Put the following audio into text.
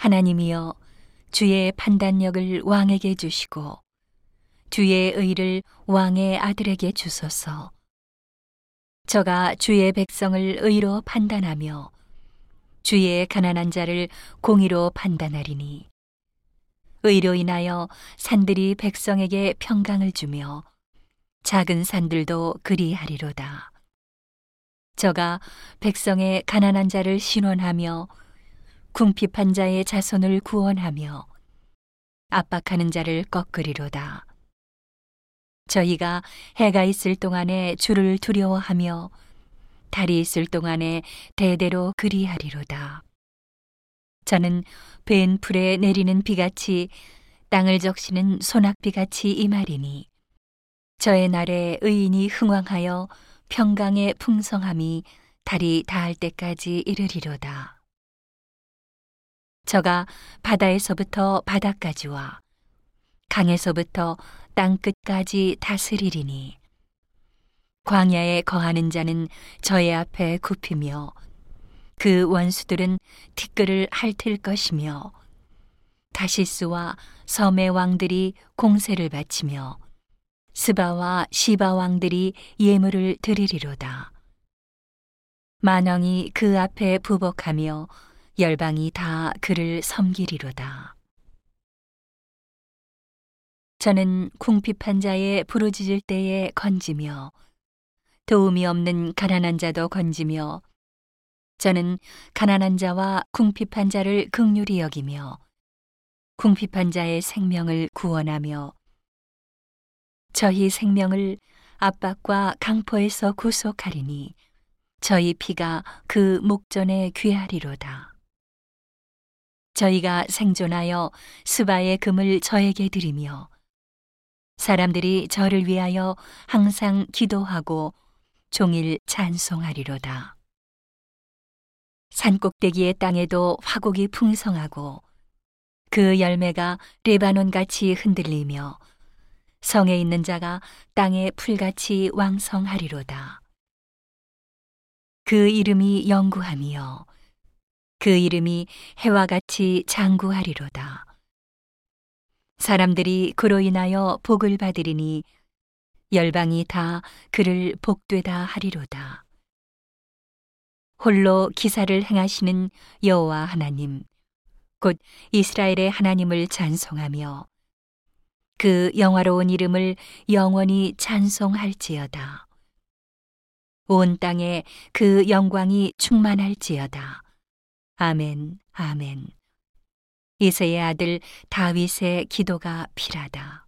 하나님이여 주의 판단력을 왕에게 주시고 주의 의를 왕의 아들에게 주소서. 저가 주의 백성을 의로 판단하며 주의 가난한 자를 공의로 판단하리니 의로 인하여 산들이 백성에게 평강을 주며 작은 산들도 그리하리로다. 저가 백성의 가난한 자를 신원하며 궁핍한 자의 자손을 구원하며 압박하는 자를 꺾으리로다. 저희가 해가 있을 동안에 주를 두려워하며 달이 있을 동안에 대대로 그리하리로다. 저는 벤 풀에 내리는 비같이 땅을 적시는 소낙비같이 이 말이니 저의 날에 의인이 흥왕하여 평강의 풍성함이 달이 닿을 때까지 이르리로다. 저가 바다에서부터 바다까지와 강에서부터 땅 끝까지 다스리리니 광야에 거하는 자는 저의 앞에 굽히며 그 원수들은 티끌을 핥을 것이며 다시스와 섬의 왕들이 공세를 바치며 스바와 시바 왕들이 예물을 드리리로다. 만왕이 그 앞에 부복하며 열방이 다 그를 섬기리로다. 저는 궁핍한 자의 부르짖을 때에 건지며 도움이 없는 가난한 자도 건지며 저는 가난한 자와 궁핍한 자를 극률히 여기며 궁핍한 자의 생명을 구원하며 저희 생명을 압박과 강포에서 구속하리니 저희 피가 그 목전에 귀하리로다. 저희가 생존하여 스바의 금을 저에게 드리며 사람들이 저를 위하여 항상 기도하고 종일 찬송하리로다. 산꼭대기의 땅에도 화곡이 풍성하고 그 열매가 레바논 같이 흔들리며 성에 있는 자가 땅의 풀같이 왕성하리로다. 그 이름이 영구함이요. 그 이름이 해와 같이 장구하리로다. 사람들이 그로 인하여 복을 받으리니 열방이 다 그를 복되다 하리로다. 홀로 기사를 행하시는 여호와 하나님, 곧 이스라엘의 하나님을 찬송하며 그 영화로운 이름을 영원히 찬송할지어다. 온 땅에 그 영광이 충만할지어다. 아멘, 아멘. 이세의 아들 다윗의 기도가 필하다.